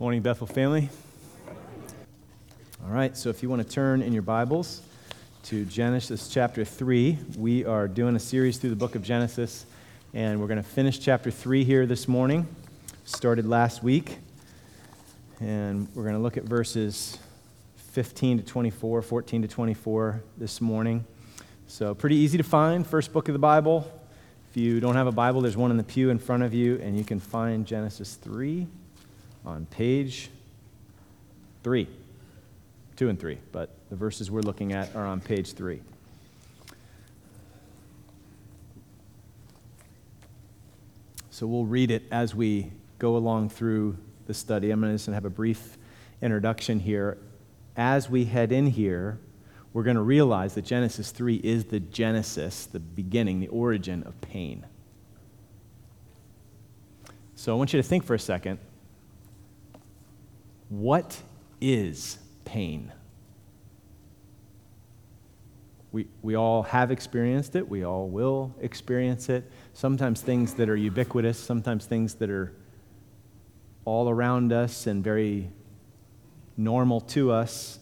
Morning, Bethel family. All right, so if you want to turn in your Bibles to Genesis chapter 3, we are doing a series through the book of Genesis, and we're going to finish chapter 3 here this morning. Started last week, and we're going to look at verses 15 to 24, 14 to 24 this morning. So, pretty easy to find, first book of the Bible. If you don't have a Bible, there's one in the pew in front of you, and you can find Genesis 3 on page 3. 2 and 3, but the verses we're looking at are on page 3. So we'll read it as we go along through the study. I'm going to just have a brief introduction here. As we head in here, we're going to realize that Genesis 3 is the genesis, the beginning, the origin of pain. So I want you to think for a second what is pain? We, we all have experienced it. We all will experience it. Sometimes things that are ubiquitous, sometimes things that are all around us and very normal to us.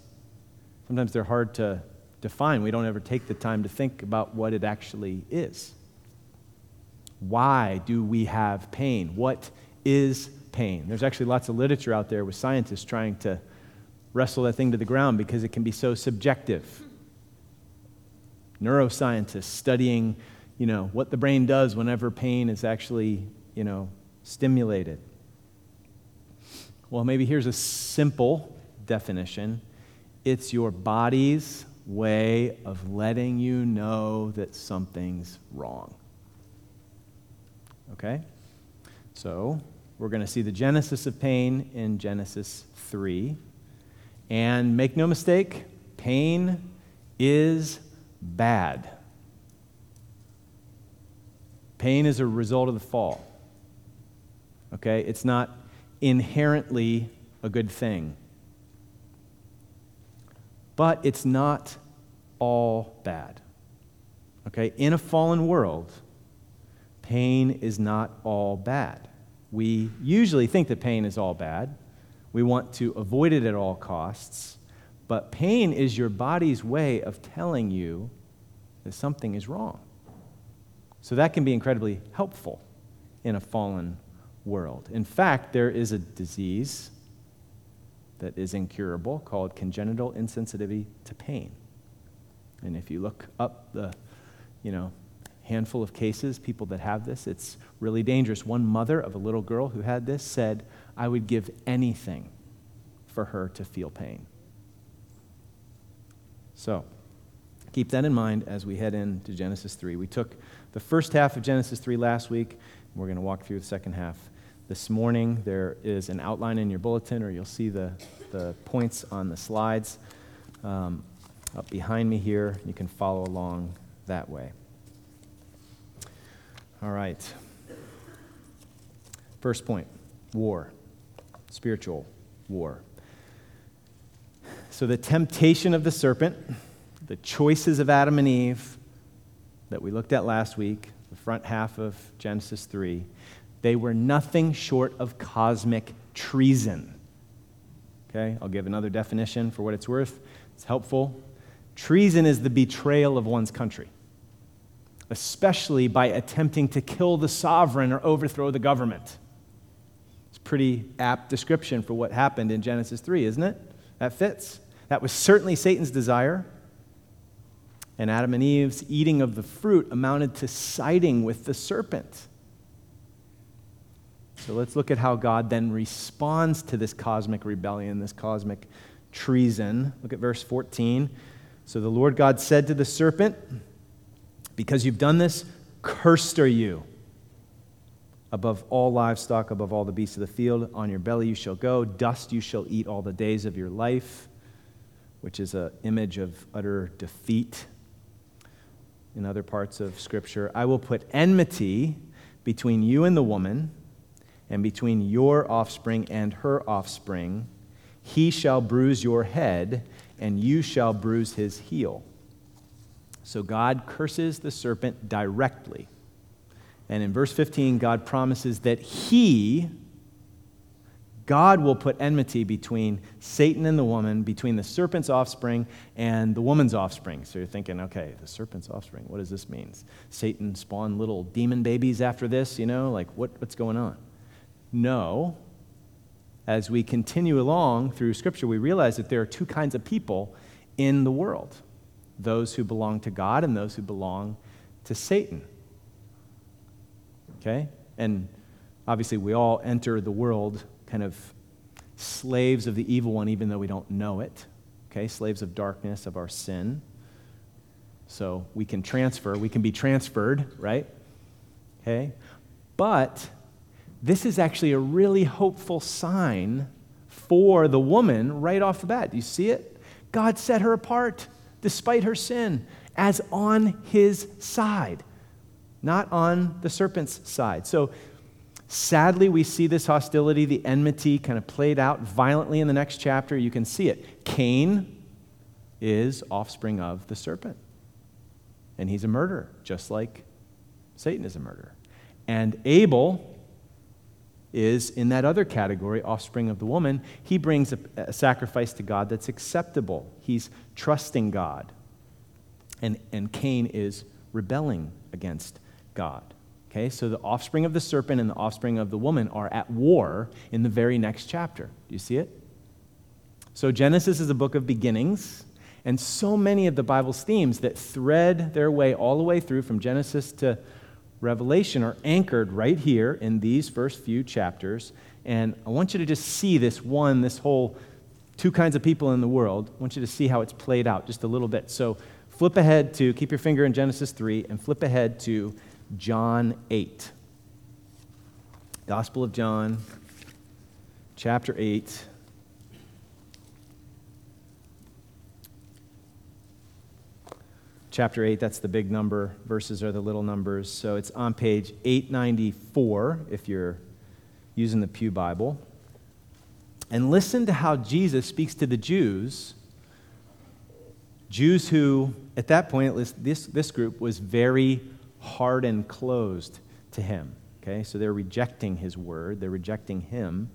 Sometimes they're hard to define. We don't ever take the time to think about what it actually is. Why do we have pain? What is pain. There's actually lots of literature out there with scientists trying to wrestle that thing to the ground because it can be so subjective. Neuroscientists studying, you know, what the brain does whenever pain is actually, you know, stimulated. Well, maybe here's a simple definition. It's your body's way of letting you know that something's wrong. Okay? So, we're going to see the genesis of pain in Genesis 3. And make no mistake, pain is bad. Pain is a result of the fall. Okay? It's not inherently a good thing. But it's not all bad. Okay? In a fallen world, pain is not all bad. We usually think that pain is all bad. We want to avoid it at all costs. But pain is your body's way of telling you that something is wrong. So that can be incredibly helpful in a fallen world. In fact, there is a disease that is incurable called congenital insensitivity to pain. And if you look up the, you know, handful of cases, people that have this. It's really dangerous. One mother of a little girl who had this said, I would give anything for her to feel pain. So, keep that in mind as we head into Genesis 3. We took the first half of Genesis 3 last week. We're going to walk through the second half this morning. There is an outline in your bulletin, or you'll see the, the points on the slides um, up behind me here. You can follow along that way. All right. First point war, spiritual war. So, the temptation of the serpent, the choices of Adam and Eve that we looked at last week, the front half of Genesis 3, they were nothing short of cosmic treason. Okay, I'll give another definition for what it's worth. It's helpful. Treason is the betrayal of one's country especially by attempting to kill the sovereign or overthrow the government. It's a pretty apt description for what happened in Genesis 3, isn't it? That fits. That was certainly Satan's desire. And Adam and Eve's eating of the fruit amounted to siding with the serpent. So let's look at how God then responds to this cosmic rebellion, this cosmic treason. Look at verse 14. So the Lord God said to the serpent, because you've done this, cursed are you. Above all livestock, above all the beasts of the field, on your belly you shall go, dust you shall eat all the days of your life, which is an image of utter defeat in other parts of Scripture. I will put enmity between you and the woman, and between your offspring and her offspring. He shall bruise your head, and you shall bruise his heel. So God curses the serpent directly. And in verse 15, God promises that he, God will put enmity between Satan and the woman, between the serpent's offspring and the woman's offspring. So you're thinking, okay, the serpent's offspring, what does this mean? Satan spawned little demon babies after this, you know? Like, what, what's going on? No. As we continue along through Scripture, we realize that there are two kinds of people in the world those who belong to God and those who belong to Satan. Okay? And obviously, we all enter the world kind of slaves of the evil one, even though we don't know it. Okay? Slaves of darkness, of our sin. So we can transfer, we can be transferred, right? Okay? But this is actually a really hopeful sign for the woman right off the bat. Do you see it? God set her apart despite her sin as on his side, not on the serpent's side. So sadly, we see this hostility, the enmity, kind of played out violently in the next chapter. You can see it. Cain is offspring of the serpent, and he's a murderer, just like Satan is a murderer. And Abel is in that other category, offspring of the woman. He brings a, a sacrifice to God that's acceptable. He's trusting God. And, and Cain is rebelling against God. Okay, so the offspring of the serpent and the offspring of the woman are at war in the very next chapter. Do you see it? So Genesis is a book of beginnings, and so many of the Bible's themes that thread their way all the way through from Genesis to Revelation are anchored right here in these first few chapters. And I want you to just see this one, this whole two kinds of people in the world. I want you to see how it's played out just a little bit. So flip ahead to, keep your finger in Genesis 3, and flip ahead to John 8. Gospel of John, chapter 8. chapter 8, that's the big number. Verses are the little numbers. So it's on page 894 if you're using the Pew Bible. And listen to how Jesus speaks to the Jews. Jews who, at that point, at least this, this group, was very hard and closed to him. Okay, so they're rejecting his word, they're rejecting him.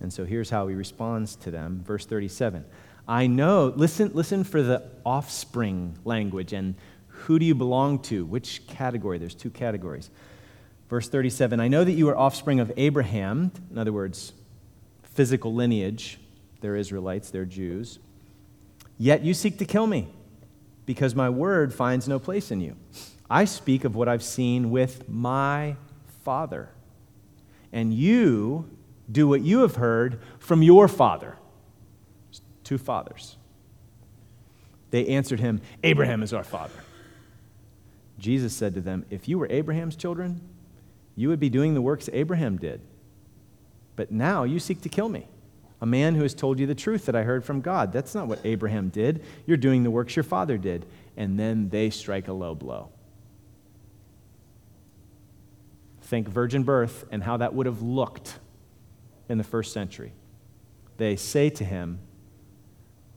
And so here's how he responds to them. Verse 37 I know, listen, listen for the offspring language and who do you belong to? Which category? There's two categories. Verse 37 I know that you are offspring of Abraham, in other words, physical lineage. They're Israelites, they're Jews. Yet you seek to kill me because my word finds no place in you. I speak of what I've seen with my father, and you do what you have heard from your father two fathers. They answered him, Abraham is our father. Jesus said to them, If you were Abraham's children, you would be doing the works Abraham did. But now you seek to kill me, a man who has told you the truth that I heard from God. That's not what Abraham did. You're doing the works your father did. And then they strike a low blow. Think virgin birth and how that would have looked in the first century. They say to him,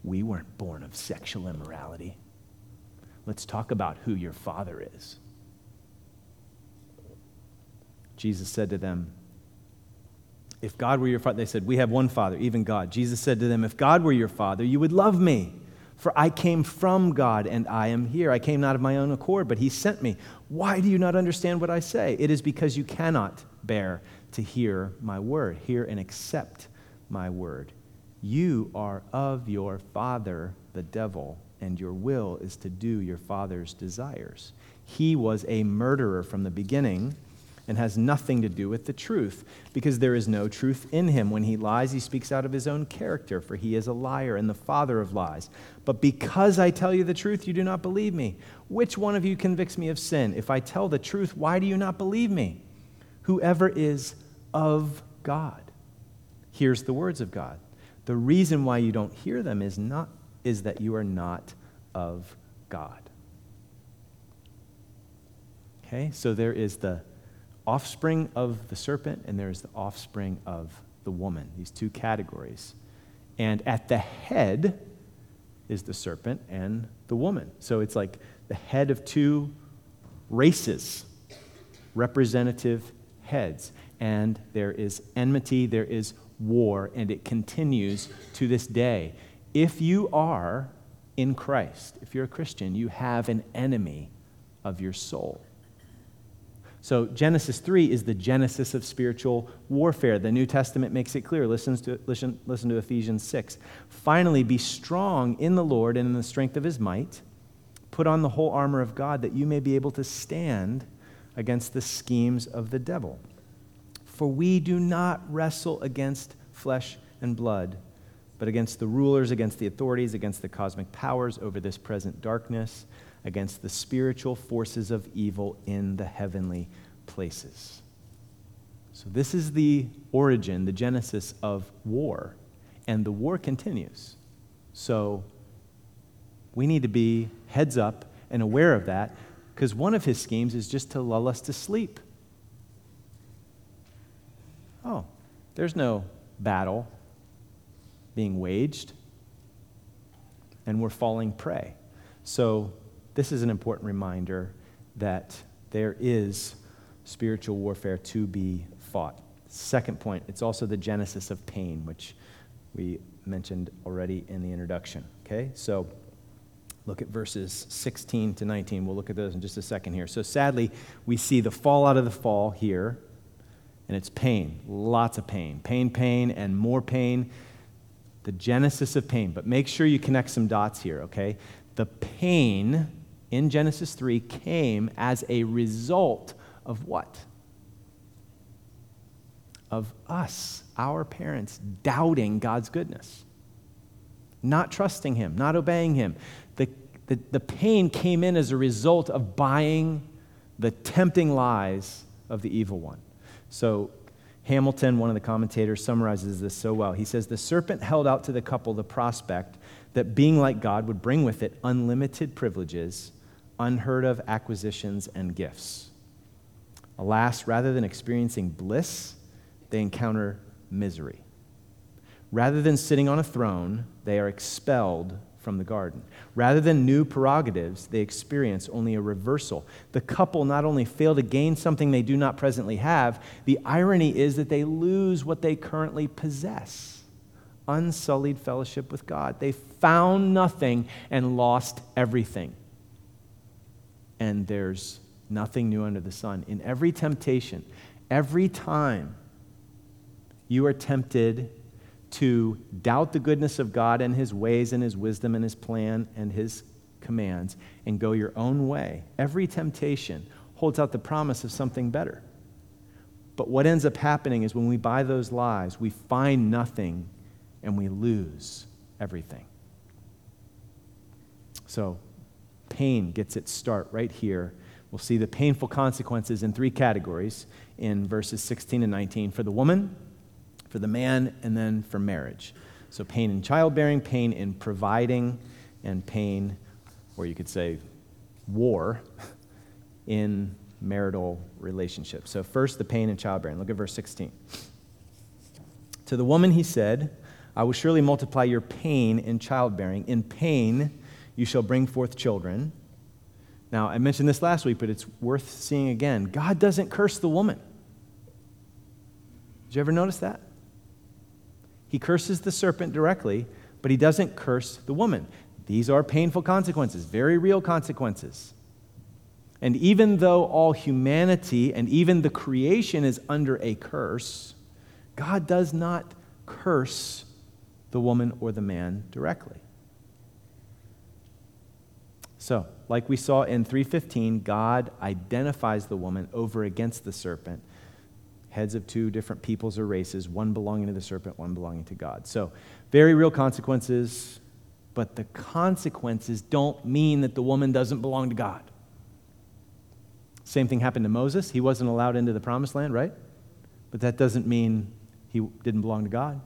we weren't born of sexual immorality. Let's talk about who your father is. Jesus said to them, If God were your father, they said, We have one father, even God. Jesus said to them, If God were your father, you would love me. For I came from God and I am here. I came not of my own accord, but He sent me. Why do you not understand what I say? It is because you cannot bear to hear my word, hear and accept my word. You are of your father, the devil, and your will is to do your father's desires. He was a murderer from the beginning and has nothing to do with the truth because there is no truth in him. When he lies, he speaks out of his own character, for he is a liar and the father of lies. But because I tell you the truth, you do not believe me. Which one of you convicts me of sin? If I tell the truth, why do you not believe me? Whoever is of God hears the words of God. The reason why you don't hear them is, not, is that you are not of God. Okay, so there is the offspring of the serpent and there is the offspring of the woman, these two categories. And at the head is the serpent and the woman. So it's like the head of two races, representative heads. And there is enmity, there is war, and it continues to this day. If you are in Christ, if you're a Christian, you have an enemy of your soul. So, Genesis 3 is the genesis of spiritual warfare. The New Testament makes it clear. Listen to, listen, listen to Ephesians 6. Finally, be strong in the Lord and in the strength of his might. Put on the whole armor of God that you may be able to stand against the schemes of the devil. For we do not wrestle against flesh and blood, but against the rulers, against the authorities, against the cosmic powers over this present darkness, against the spiritual forces of evil in the heavenly places. So, this is the origin, the genesis of war, and the war continues. So, we need to be heads up and aware of that because one of his schemes is just to lull us to sleep. Oh, there's no battle being waged, and we're falling prey. So, this is an important reminder that there is spiritual warfare to be fought. Second point, it's also the genesis of pain, which we mentioned already in the introduction. Okay? So, Look at verses 16 to 19. We'll look at those in just a second here. So, sadly, we see the fallout of the fall here, and it's pain. Lots of pain. Pain, pain, and more pain. The genesis of pain. But make sure you connect some dots here, okay? The pain in Genesis 3 came as a result of what? Of us, our parents, doubting God's goodness, not trusting Him, not obeying Him the, the, the pain came in as a result of buying the tempting lies of the evil one. So, Hamilton, one of the commentators, summarizes this so well. He says, The serpent held out to the couple the prospect that being like God would bring with it unlimited privileges, unheard of acquisitions, and gifts. Alas, rather than experiencing bliss, they encounter misery. Rather than sitting on a throne, they are expelled from the garden. Rather than new prerogatives, they experience only a reversal. The couple not only fail to gain something they do not presently have, the irony is that they lose what they currently possess unsullied fellowship with God. They found nothing and lost everything. And there's nothing new under the sun. In every temptation, every time you are tempted to doubt the goodness of God and his ways and his wisdom and his plan and his commands and go your own way. Every temptation holds out the promise of something better. But what ends up happening is when we buy those lies, we find nothing and we lose everything. So, pain gets its start right here. We'll see the painful consequences in three categories in verses 16 and 19. For the woman, for the man, and then for marriage. So, pain in childbearing, pain in providing, and pain, or you could say war, in marital relationships. So, first, the pain in childbearing. Look at verse 16. To the woman he said, I will surely multiply your pain in childbearing. In pain you shall bring forth children. Now, I mentioned this last week, but it's worth seeing again. God doesn't curse the woman. Did you ever notice that? He curses the serpent directly, but he doesn't curse the woman. These are painful consequences, very real consequences. And even though all humanity and even the creation is under a curse, God does not curse the woman or the man directly. So, like we saw in 315, God identifies the woman over against the serpent heads of two different peoples or races, one belonging to the serpent, one belonging to God. So, very real consequences, but the consequences don't mean that the woman doesn't belong to God. Same thing happened to Moses. He wasn't allowed into the promised land, right? But that doesn't mean he didn't belong to God.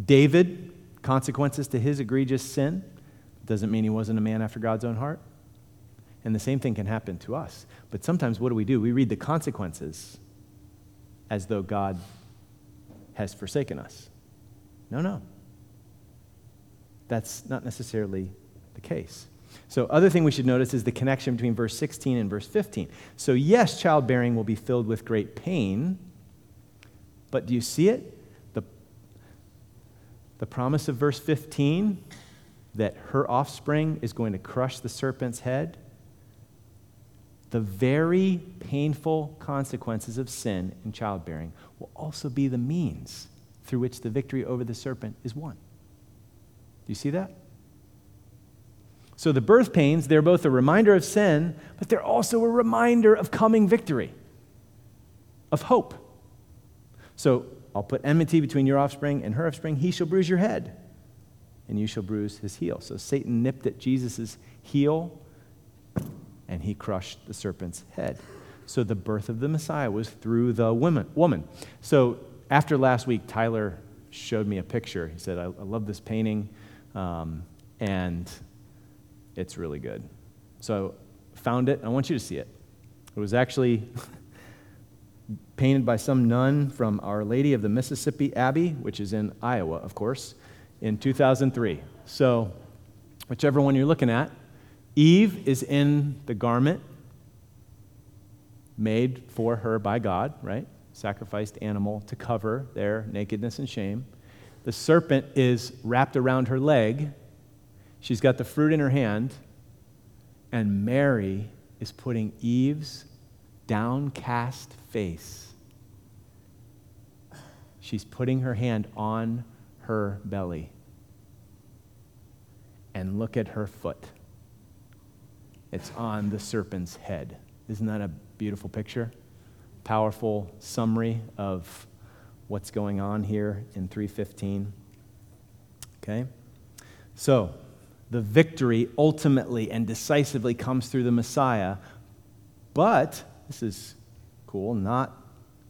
David, consequences to his egregious sin, doesn't mean he wasn't a man after God's own heart. And the same thing can happen to us. But sometimes what do we do? We read the consequences as though God has forsaken us. No, no. That's not necessarily the case. So, other thing we should notice is the connection between verse 16 and verse 15. So, yes, childbearing will be filled with great pain, but do you see it? The The promise of verse 15 that her offspring is going to crush the serpent's head, the very painful consequences of sin in childbearing will also be the means through which the victory over the serpent is won. Do you see that? So the birth pains, they're both a reminder of sin, but they're also a reminder of coming victory, of hope. So I'll put enmity between your offspring and her offspring. He shall bruise your head, and you shall bruise his heel. So Satan nipped at Jesus' heel, and he crushed the serpent's head. So the birth of the Messiah was through the woman. woman. So after last week, Tyler showed me a picture. He said, I, I love this painting, um, and it's really good. So I found it. I want you to see it. It was actually painted by some nun from Our Lady of the Mississippi Abbey, which is in Iowa, of course, in 2003. So, whichever one you're looking at, Eve is in the garment made for her by God, right? Sacrificed animal to cover their nakedness and shame. The serpent is wrapped around her leg. She's got the fruit in her hand. And Mary is putting Eve's downcast face. She's putting her hand on her belly. And look at her foot. It's on the serpent's head. Isn't that a beautiful picture? Powerful summary of what's going on here in 315. Okay? So, the victory ultimately and decisively comes through the Messiah, but this is cool, not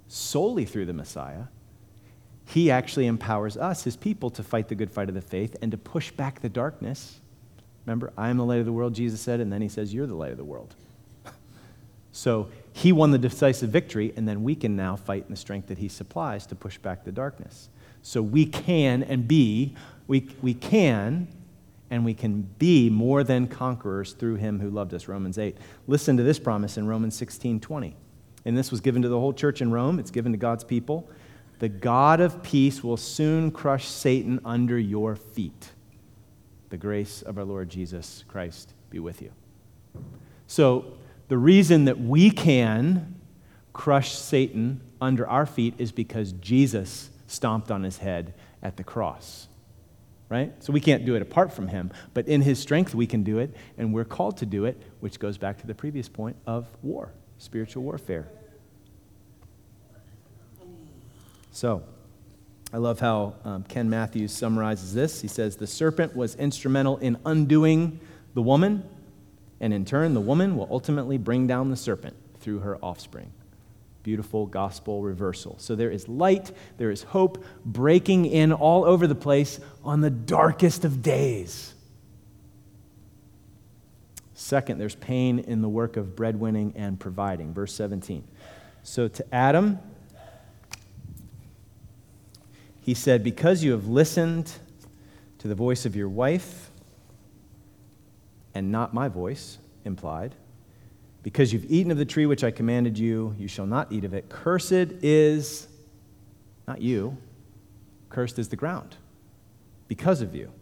solely through the Messiah. He actually empowers us, his people, to fight the good fight of the faith and to push back the darkness. Remember, I am the light of the world, Jesus said, and then he says, You're the light of the world. so he won the decisive victory, and then we can now fight in the strength that he supplies to push back the darkness. So we can and be, we, we can and we can be more than conquerors through him who loved us. Romans 8. Listen to this promise in Romans 16 20. And this was given to the whole church in Rome, it's given to God's people. The God of peace will soon crush Satan under your feet. The grace of our Lord Jesus Christ be with you. So, the reason that we can crush Satan under our feet is because Jesus stomped on his head at the cross right? So we can't do it apart from Him, but in His strength we can do it, and we're called to do it, which goes back to the previous point of war, spiritual warfare. So, I love how um, Ken Mathews summarizes this. He says, The serpent was instrumental in undoing the woman, and in turn, the woman will ultimately bring down the serpent through her offspring beautiful gospel reversal. So there is light, there is hope breaking in all over the place on the darkest of days. Second, there's pain in the work of breadwinning and providing. Verse 17. So to Adam, he said, Because you have listened to the voice of your wife and not my voice, implied, because you've eaten of the tree which I commanded you, you shall not eat of it. Cursed is not you, cursed is the ground because of you.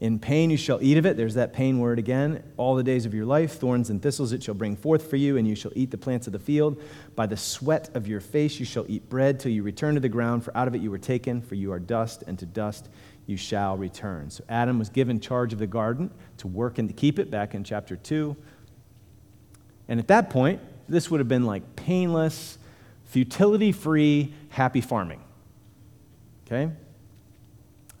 In pain you shall eat of it. There's that pain word again. All the days of your life, thorns and thistles it shall bring forth for you, and you shall eat the plants of the field. By the sweat of your face you shall eat bread till you return to the ground, for out of it you were taken, for you are dust, and to dust you shall return. So Adam was given charge of the garden to work and to keep it back in chapter 2. And at that point, this would have been like painless, futility free, happy farming. Okay?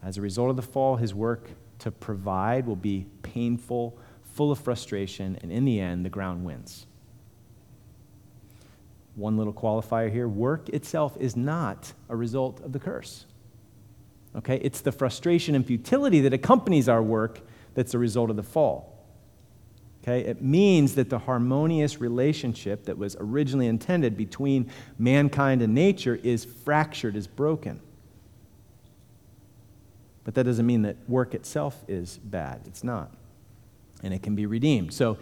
As a result of the fall, his work to provide will be painful, full of frustration, and in the end, the ground wins. One little qualifier here work itself is not a result of the curse. Okay? It's the frustration and futility that accompanies our work that's a result of the fall. Okay? It means that the harmonious relationship that was originally intended between mankind and nature is fractured, is broken. But that doesn't mean that work itself is bad. It's not. And it can be redeemed. So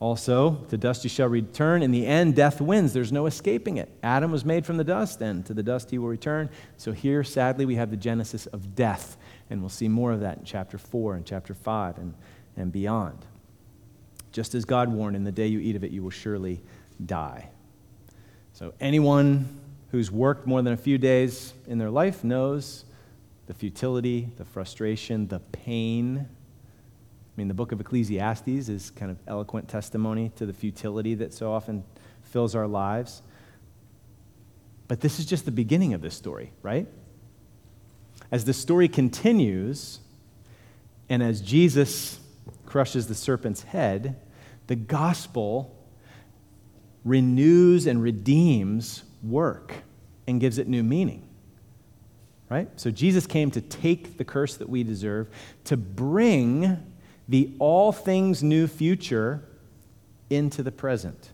Also, to dust you shall return. In the end, death wins. There's no escaping it. Adam was made from the dust, and to the dust he will return. So here, sadly, we have the genesis of death. And we'll see more of that in chapter 4 and chapter 5 and, and beyond. Just as God warned, in the day you eat of it, you will surely die. So, anyone who's worked more than a few days in their life knows the futility, the frustration, the pain. I mean, the book of Ecclesiastes is kind of eloquent testimony to the futility that so often fills our lives. But this is just the beginning of this story, right? As the story continues, and as Jesus crushes the serpent's head, the gospel renews and redeems work and gives it new meaning. Right? So Jesus came to take the curse that we deserve, to bring the all things new future into the present,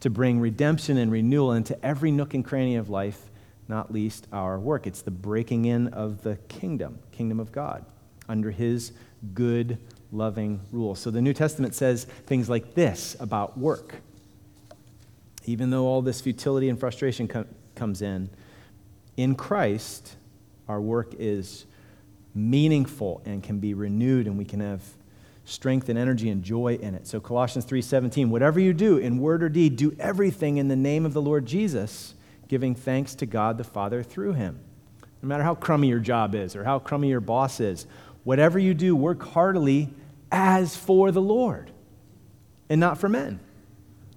to bring redemption and renewal into every nook and cranny of life, not least our work. It's the breaking in of the kingdom, kingdom of God, under his good, loving rule. So the New Testament says things like this about work. Even though all this futility and frustration com- comes in, in Christ, our work is meaningful and can be renewed and we can have strength and energy and joy in it. So Colossians 3:17, whatever you do in word or deed, do everything in the name of the Lord Jesus, giving thanks to God the Father through him. No matter how crummy your job is or how crummy your boss is, whatever you do, work heartily as for the Lord and not for men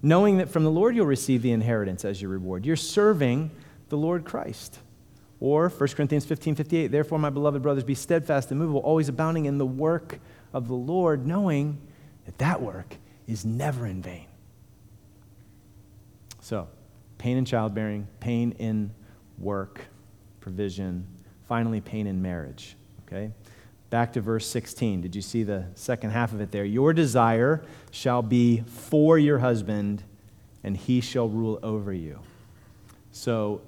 knowing that from the Lord you'll receive the inheritance as your reward. You're serving the Lord Christ. Or 1 Corinthians 15 58, therefore, my beloved brothers, be steadfast and movable, always abounding in the work of the Lord, knowing that that work is never in vain. So, pain in childbearing, pain in work, provision, finally, pain in marriage. Okay? Back to verse 16. Did you see the second half of it there? Your desire shall be for your husband, and he shall rule over you. So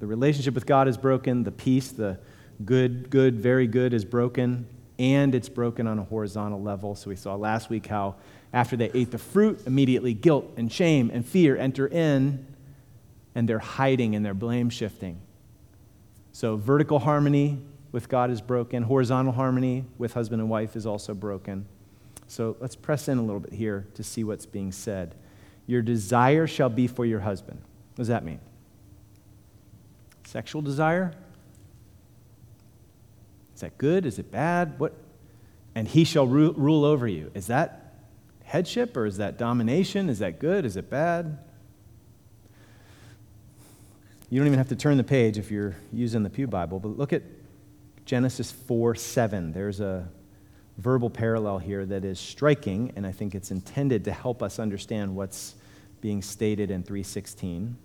the relationship with God is broken, the peace, the good, good, very good is broken, and it's broken on a horizontal level. So we saw last week how after they ate the fruit, immediately guilt and shame and fear enter in, and they're hiding and they're blame shifting. So vertical harmony with God is broken. Horizontal harmony with husband and wife is also broken. So let's press in a little bit here to see what's being said. Your desire shall be for your husband. What does that mean? Sexual desire? Is that good? Is it bad? What? And he shall ru- rule over you. Is that headship or is that domination? Is that good? Is it bad? You don't even have to turn the page if you're using the Pew Bible, but look at Genesis 4 7. There's a verbal parallel here that is striking, and I think it's intended to help us understand what's being stated in 316.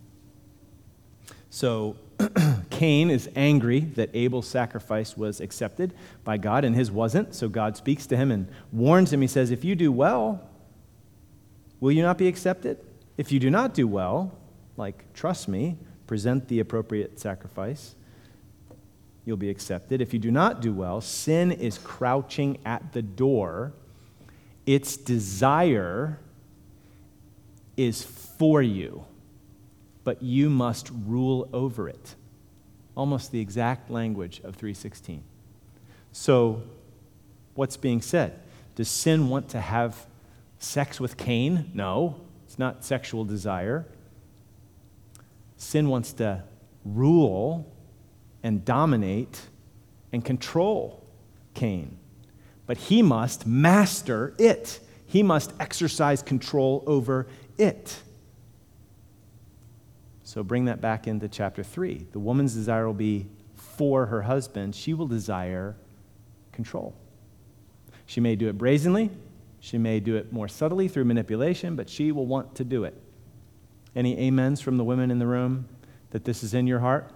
So, Cain is angry that Abel's sacrifice was accepted by God and his wasn't. So, God speaks to him and warns him. He says, If you do well, will you not be accepted? If you do not do well, like, trust me, present the appropriate sacrifice you'll be accepted. If you do not do well, sin is crouching at the door. Its desire is for you, but you must rule over it. Almost the exact language of 316. So, what's being said? Does sin want to have sex with Cain? No, it's not sexual desire. Sin wants to rule and dominate and control Cain. But he must master it, he must exercise control over it. So bring that back into chapter 3. The woman's desire will be for her husband, she will desire control. She may do it brazenly, she may do it more subtly through manipulation, but she will want to do it. Any amens from the women in the room that this is in your heart?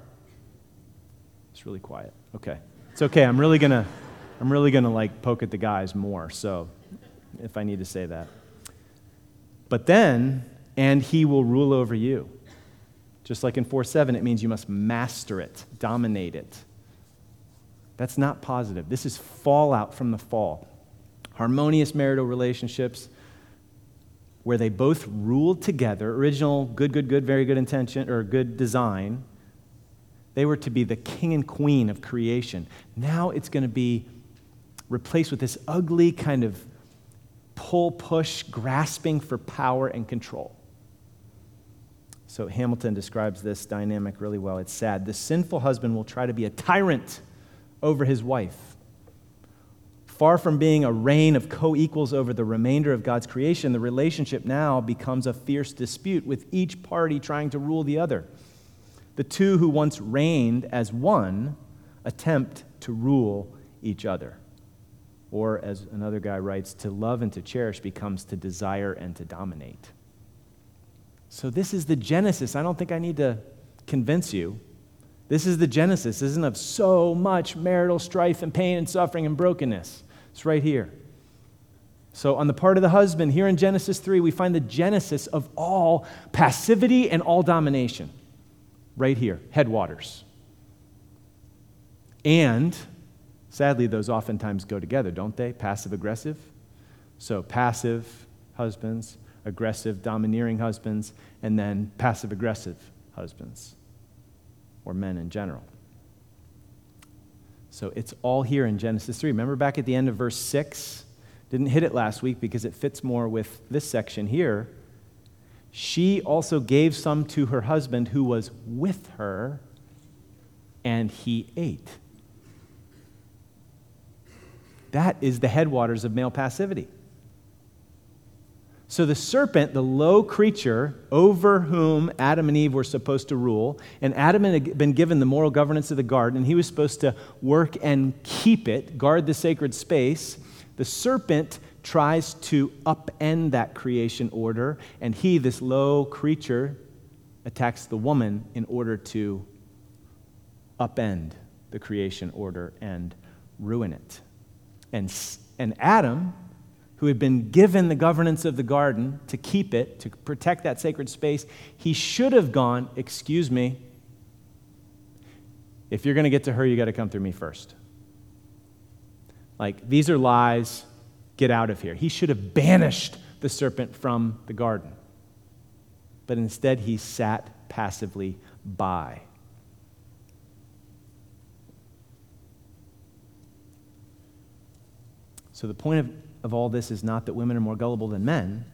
It's really quiet. Okay. It's okay. I'm really going to I'm really going to like poke at the guys more. So if I need to say that. But then and he will rule over you. Just like in 4 7, it means you must master it, dominate it. That's not positive. This is fallout from the fall. Harmonious marital relationships where they both ruled together, original good, good, good, very good intention, or good design. They were to be the king and queen of creation. Now it's going to be replaced with this ugly kind of pull, push, grasping for power and control. So Hamilton describes this dynamic really well. It's sad. The sinful husband will try to be a tyrant over his wife. Far from being a reign of co equals over the remainder of God's creation, the relationship now becomes a fierce dispute with each party trying to rule the other. The two who once reigned as one attempt to rule each other. Or, as another guy writes, to love and to cherish becomes to desire and to dominate. So, this is the genesis. I don't think I need to convince you. This is the genesis, isn't of so much marital strife and pain and suffering and brokenness. It's right here. So, on the part of the husband, here in Genesis 3, we find the genesis of all passivity and all domination. Right here, headwaters. And Sadly, those oftentimes go together, don't they? Passive aggressive. So, passive husbands, aggressive, domineering husbands, and then passive aggressive husbands, or men in general. So, it's all here in Genesis 3. Remember back at the end of verse 6? Didn't hit it last week because it fits more with this section here. She also gave some to her husband who was with her, and he ate. That is the headwaters of male passivity. So the serpent, the low creature over whom Adam and Eve were supposed to rule, and Adam had been given the moral governance of the garden, and he was supposed to work and keep it, guard the sacred space. The serpent tries to upend that creation order, and he, this low creature, attacks the woman in order to upend the creation order and ruin it. And, and Adam, who had been given the governance of the garden to keep it, to protect that sacred space, he should have gone, Excuse me, if you're going to get to her, you got to come through me first. Like, these are lies, get out of here. He should have banished the serpent from the garden. But instead, he sat passively by. So the point of, of all this is not that women are more gullible than men.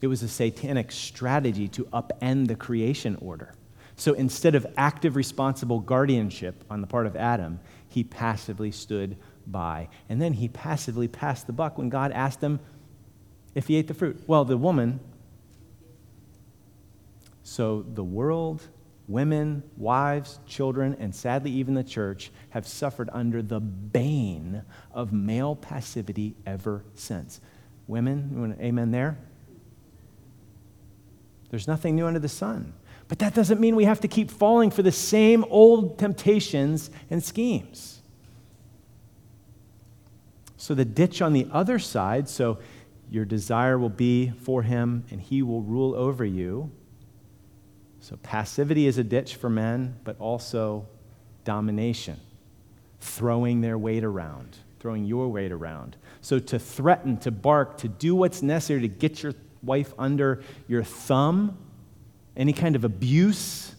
It was a satanic strategy to upend the creation order. So instead of active, responsible guardianship on the part of Adam, he passively stood by. And then he passively passed the buck when God asked him if he ate the fruit. Well, the woman. So the world women, wives, children, and sadly even the church have suffered under the bane of male passivity ever since. Women, amen there? There's nothing new under the sun. But that doesn't mean we have to keep falling for the same old temptations and schemes. So the ditch on the other side, so your desire will be for him and he will rule over you so, passivity is a ditch for men, but also domination, throwing their weight around, throwing your weight around. So, to threaten, to bark, to do what's necessary to get your wife under your thumb, any kind of abuse,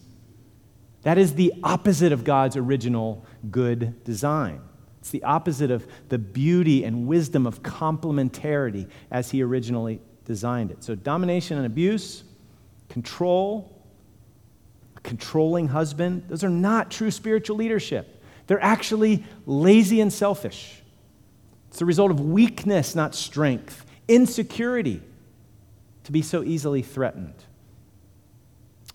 that is the opposite of God's original good design. It's the opposite of the beauty and wisdom of complementarity as He originally designed it. So, domination and abuse, control, controlling husband, those are not true spiritual leadership. They're actually lazy and selfish. It's the result of weakness, not strength, insecurity, to be so easily threatened.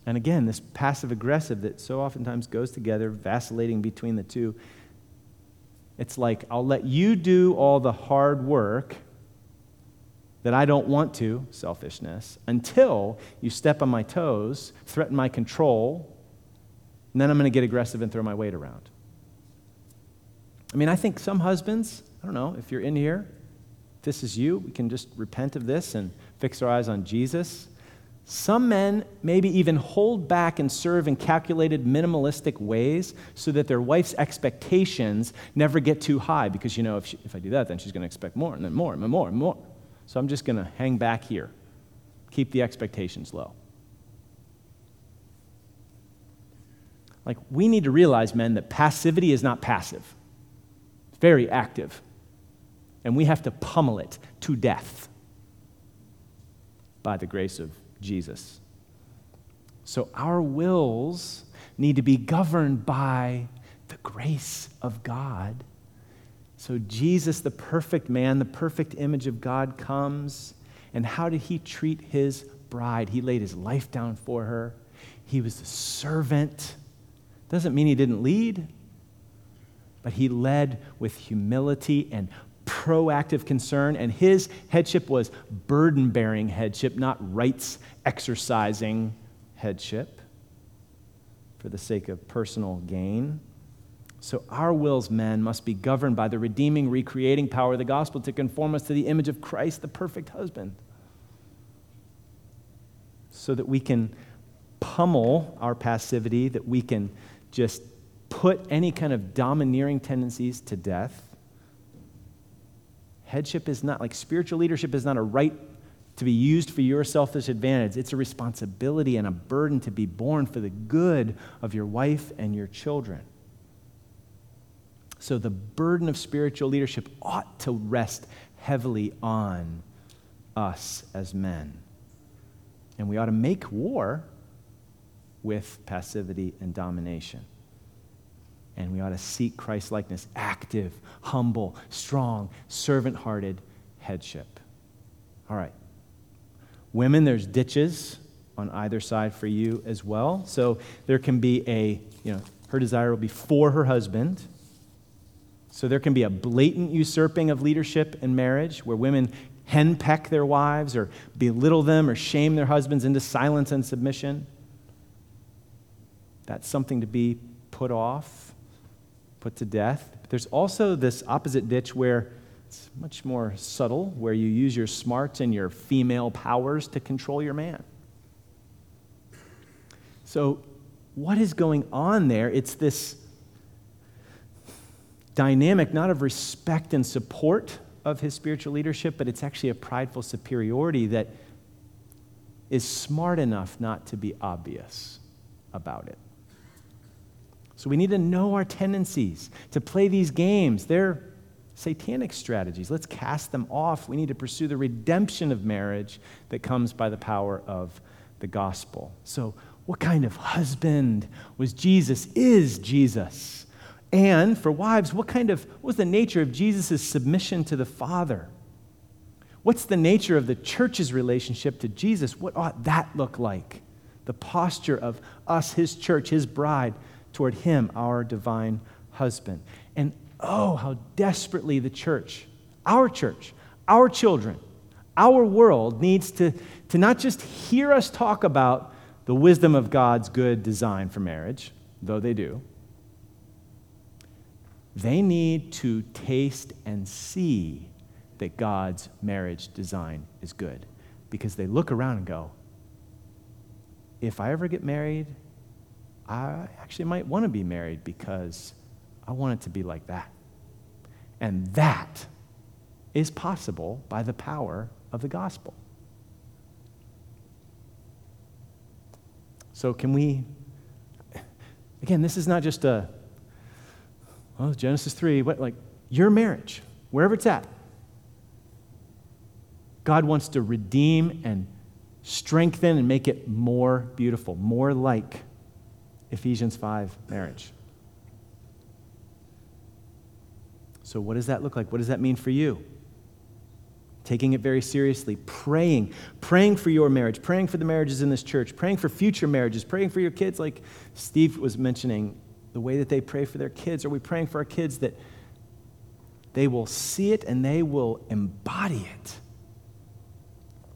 And again, this passive aggressive that so oftentimes goes together, vacillating between the two. It's like, I'll let you do all the hard work that I don't want to, selfishness, until you step on my toes, threaten my control, and then I'm going to get aggressive and throw my weight around. I mean, I think some husbands, I don't know, if you're in here, if this is you, we can just repent of this and fix our eyes on Jesus. Some men maybe even hold back and serve in calculated, minimalistic ways so that their wife's expectations never get too high because, you know, if, she, if I do that, then she's going to expect more and then more and more and more. So I'm just going to hang back here. keep the expectations low. Like, we need to realize, men, that passivity is not passive, it's very active. And we have to pummel it to death by the grace of Jesus. So, our wills need to be governed by the grace of God. So, Jesus, the perfect man, the perfect image of God, comes. And how did he treat his bride? He laid his life down for her. He was the servant. Doesn't mean he didn't lead, but he led with humility and proactive concern. And his headship was burden bearing headship, not rights exercising headship for the sake of personal gain. So, our wills, men, must be governed by the redeeming, recreating power of the gospel to conform us to the image of Christ, the perfect husband, so that we can pummel our passivity, that we can just put any kind of domineering tendencies to death. Headship is not like spiritual leadership is not a right to be used for your selfish advantage. It's a responsibility and a burden to be borne for the good of your wife and your children. So the burden of spiritual leadership ought to rest heavily on us as men. And we ought to make war with passivity and domination. And we ought to seek Christ likeness active, humble, strong, servant hearted headship. All right. Women, there's ditches on either side for you as well. So there can be a, you know, her desire will be for her husband. So there can be a blatant usurping of leadership in marriage where women henpeck their wives or belittle them or shame their husbands into silence and submission. That's something to be put off, put to death. But there's also this opposite ditch where it's much more subtle, where you use your smarts and your female powers to control your man. So, what is going on there? It's this dynamic, not of respect and support of his spiritual leadership, but it's actually a prideful superiority that is smart enough not to be obvious about it. So we need to know our tendencies to play these games. They're satanic strategies. Let's cast them off. We need to pursue the redemption of marriage that comes by the power of the gospel. So, what kind of husband was Jesus? Is Jesus? And for wives, what kind of what was the nature of Jesus' submission to the Father? What's the nature of the church's relationship to Jesus? What ought that look like? The posture of us, his church, his bride, toward him, our divine husband. And oh, how desperately the church, our church, our children, our world needs to, to not just hear us talk about the wisdom of God's good design for marriage, though they do, they need to taste and see that God's marriage design is good. Because they look around and go, if I ever get married, I actually might want to be married because I want it to be like that. And that is possible by the power of the gospel. So, can we, again, this is not just a, well, Genesis 3, what, like your marriage, wherever it's at. God wants to redeem and strengthen and make it more beautiful, more like Ephesians 5 marriage. So, what does that look like? What does that mean for you? Taking it very seriously, praying, praying for your marriage, praying for the marriages in this church, praying for future marriages, praying for your kids, like Steve was mentioning, the way that they pray for their kids. Are we praying for our kids that they will see it and they will embody it?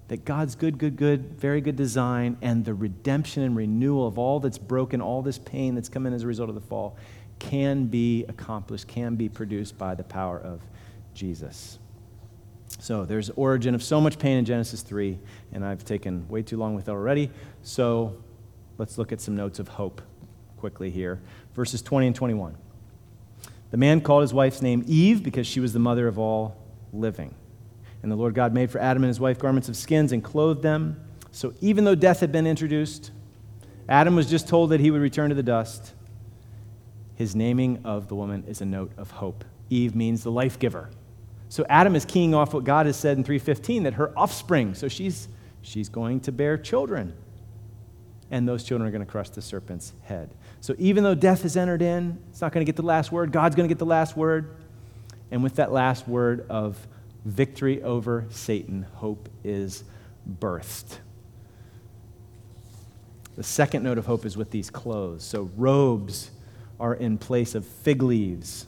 that God's good, good, good, very good design and the redemption and renewal of all that's broken, all this pain that's come in as a result of the fall, can be accomplished, can be produced by the power of Jesus. So there's origin of so much pain in Genesis 3, and I've taken way too long with it already. So let's look at some notes of hope quickly here. Verses 20 and 21. The man called his wife's name Eve because she was the mother of all living. And the Lord God made for Adam and his wife garments of skins and clothed them. So even though death had been introduced, Adam was just told that he would return to the dust. His naming of the woman is a note of hope. Eve means the life giver. So Adam is keying off what God has said in 315 that her offspring, so she's she's going to bear children. And those children are going to crush the serpent's head. So even though death has entered in, it's not going to get the last word. God's going to get the last word. And with that last word of victory over Satan, hope is birthed. The second note of hope is with these clothes. So robes are in place of fig leaves.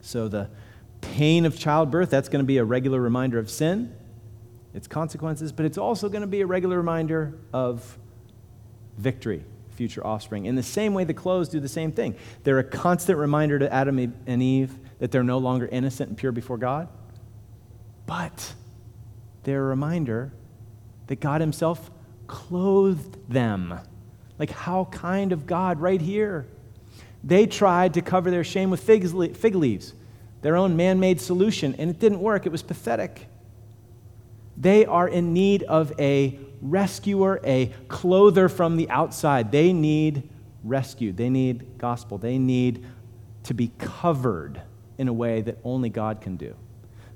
So the pain of childbirth, that's going to be a regular reminder of sin, its consequences, but it's also going to be a regular reminder of victory, future offspring. In the same way, the clothes do the same thing. They're a constant reminder to Adam and Eve that they're no longer innocent and pure before God, but they're a reminder that God Himself clothed them. Like, how kind of God right here. They tried to cover their shame with fig leaves, their own man made solution, and it didn't work. It was pathetic. They are in need of a rescuer, a clother from the outside. They need rescue. They need gospel. They need to be covered in a way that only God can do.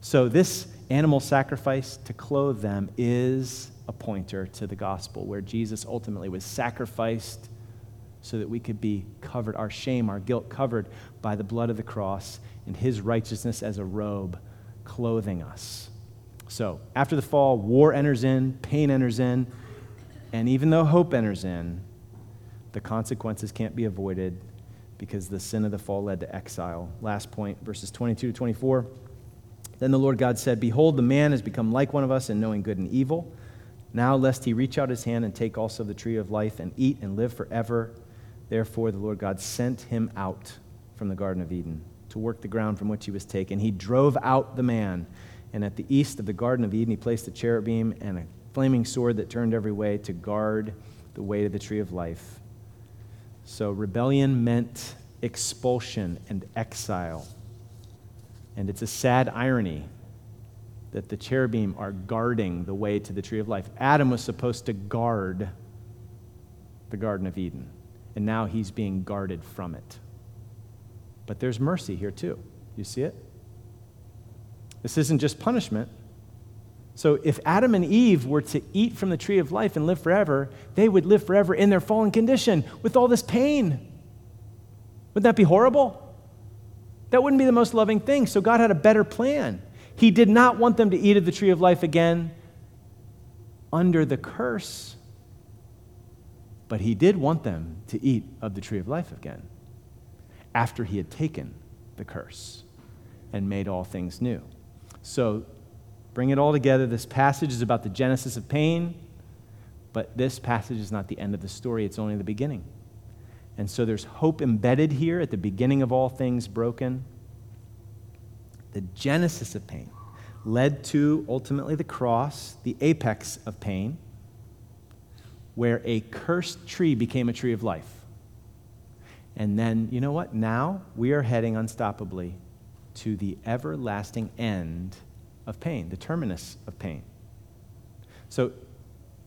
So, this animal sacrifice to clothe them is a pointer to the gospel, where Jesus ultimately was sacrificed so that we could be covered, our shame, our guilt covered by the blood of the cross and his righteousness as a robe clothing us. So, after the fall, war enters in, pain enters in, and even though hope enters in, the consequences can't be avoided because the sin of the fall led to exile. Last point, verses 22 to 24. Then the Lord God said, Behold, the man has become like one of us in knowing good and evil. Now, lest he reach out his hand and take also the tree of life and eat and live forever. Therefore, the Lord God sent him out from the Garden of Eden to work the ground from which he was taken. He drove out the man, and at the east of the Garden of Eden, he placed a cherubim and a flaming sword that turned every way to guard the way to the tree of life. So, rebellion meant expulsion and exile. And it's a sad irony that the cherubim are guarding the way to the tree of life. Adam was supposed to guard the Garden of Eden, and now he's being guarded from it. But there's mercy here too. You see it? This isn't just punishment. So, if Adam and Eve were to eat from the tree of life and live forever, they would live forever in their fallen condition with all this pain. Wouldn't that be horrible? That wouldn't be the most loving thing. So, God had a better plan. He did not want them to eat of the tree of life again under the curse, but He did want them to eat of the tree of life again after He had taken the curse and made all things new. So, bring it all together. This passage is about the genesis of pain, but this passage is not the end of the story, it's only the beginning. And so there's hope embedded here at the beginning of all things broken the genesis of pain, led to ultimately the cross, the apex of pain, where a cursed tree became a tree of life. And then, you know what? Now we are heading unstoppably to the everlasting end of pain, the terminus of pain. So,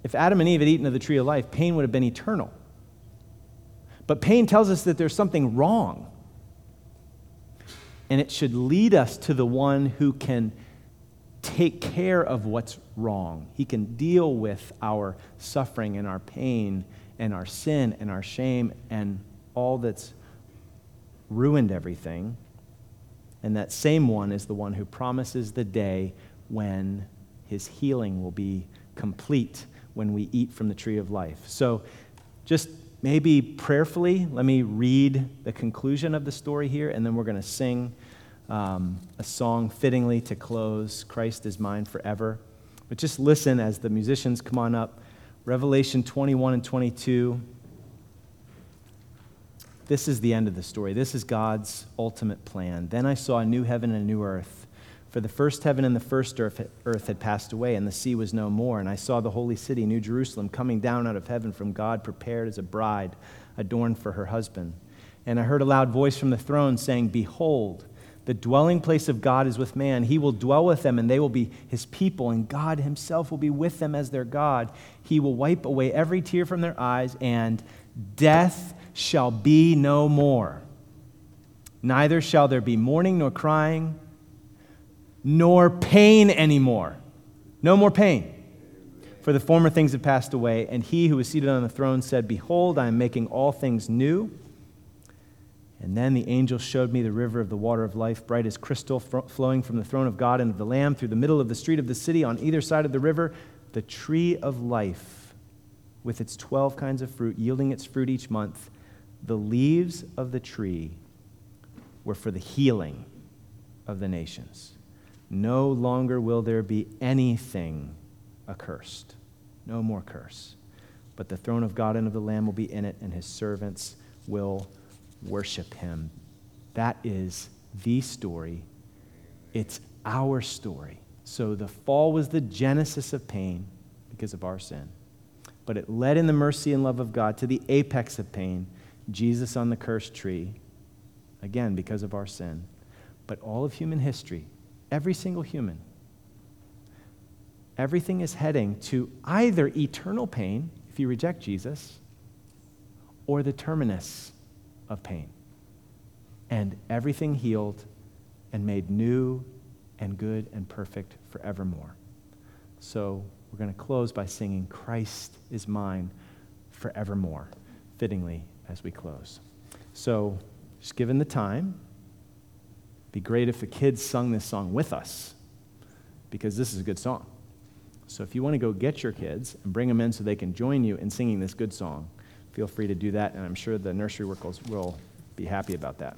if Adam and Eve had eaten of the tree of life, pain would have been eternal. But pain tells us that there's something wrong and it should lead us to the one who can take care of what's wrong. He can deal with our suffering and our pain and our sin and our shame and all that's ruined everything. And that same one is the one who promises the day when his healing will be complete when we eat from the tree of life. So, just maybe prayerfully, let me read the conclusion of the story here, and then we're going to sing um, a song fittingly to close Christ is mine forever. But just listen as the musicians come on up. Revelation 21 and 22. This is the end of the story. This is God's ultimate plan. Then I saw a new heaven and a new earth. For the first heaven and the first earth had passed away, and the sea was no more. And I saw the holy city, New Jerusalem, coming down out of heaven from God, prepared as a bride adorned for her husband. And I heard a loud voice from the throne saying, Behold, The dwelling place of God is with man. He will dwell with them, and they will be his people, and God himself will be with them as their God. He will wipe away every tear from their eyes, and death shall be no more. Neither shall there be mourning nor crying, nor pain anymore. No more pain. For the former things have passed away. And he who was seated on the throne said, Behold, I am making all things new. And then the angel showed me the river of the water of life, bright as crystal, flowing from the throne of God and of the Lamb through the middle of the street of the city. On either side of the river, the tree of life, with its 12 kinds of fruit, yielding its fruit each month. The leaves of the tree were for the healing of the nations. No longer will there be anything accursed. No more curse. But the throne of God and of the Lamb will be in it, and his servants will worship him. That is the story. It's our story. So the fall was the genesis of pain because of our sin. But it led in the mercy and love of God to the apex of pain, Jesus on the cursed tree, again because of our sin. But all of human history, every single human, everything is heading to either eternal pain, if you reject Jesus, or the terminus of pain. And everything healed and made new and good and perfect forevermore. So we're going to close by singing, Christ is mine forevermore, fittingly as we close. So, just given the time, be great if the kids sung this song with us because this is a good song. So if you want to go get your kids and bring them in so they can join you in singing this good song, feel free to do that, and I'm sure the nursery workers will be happy about that.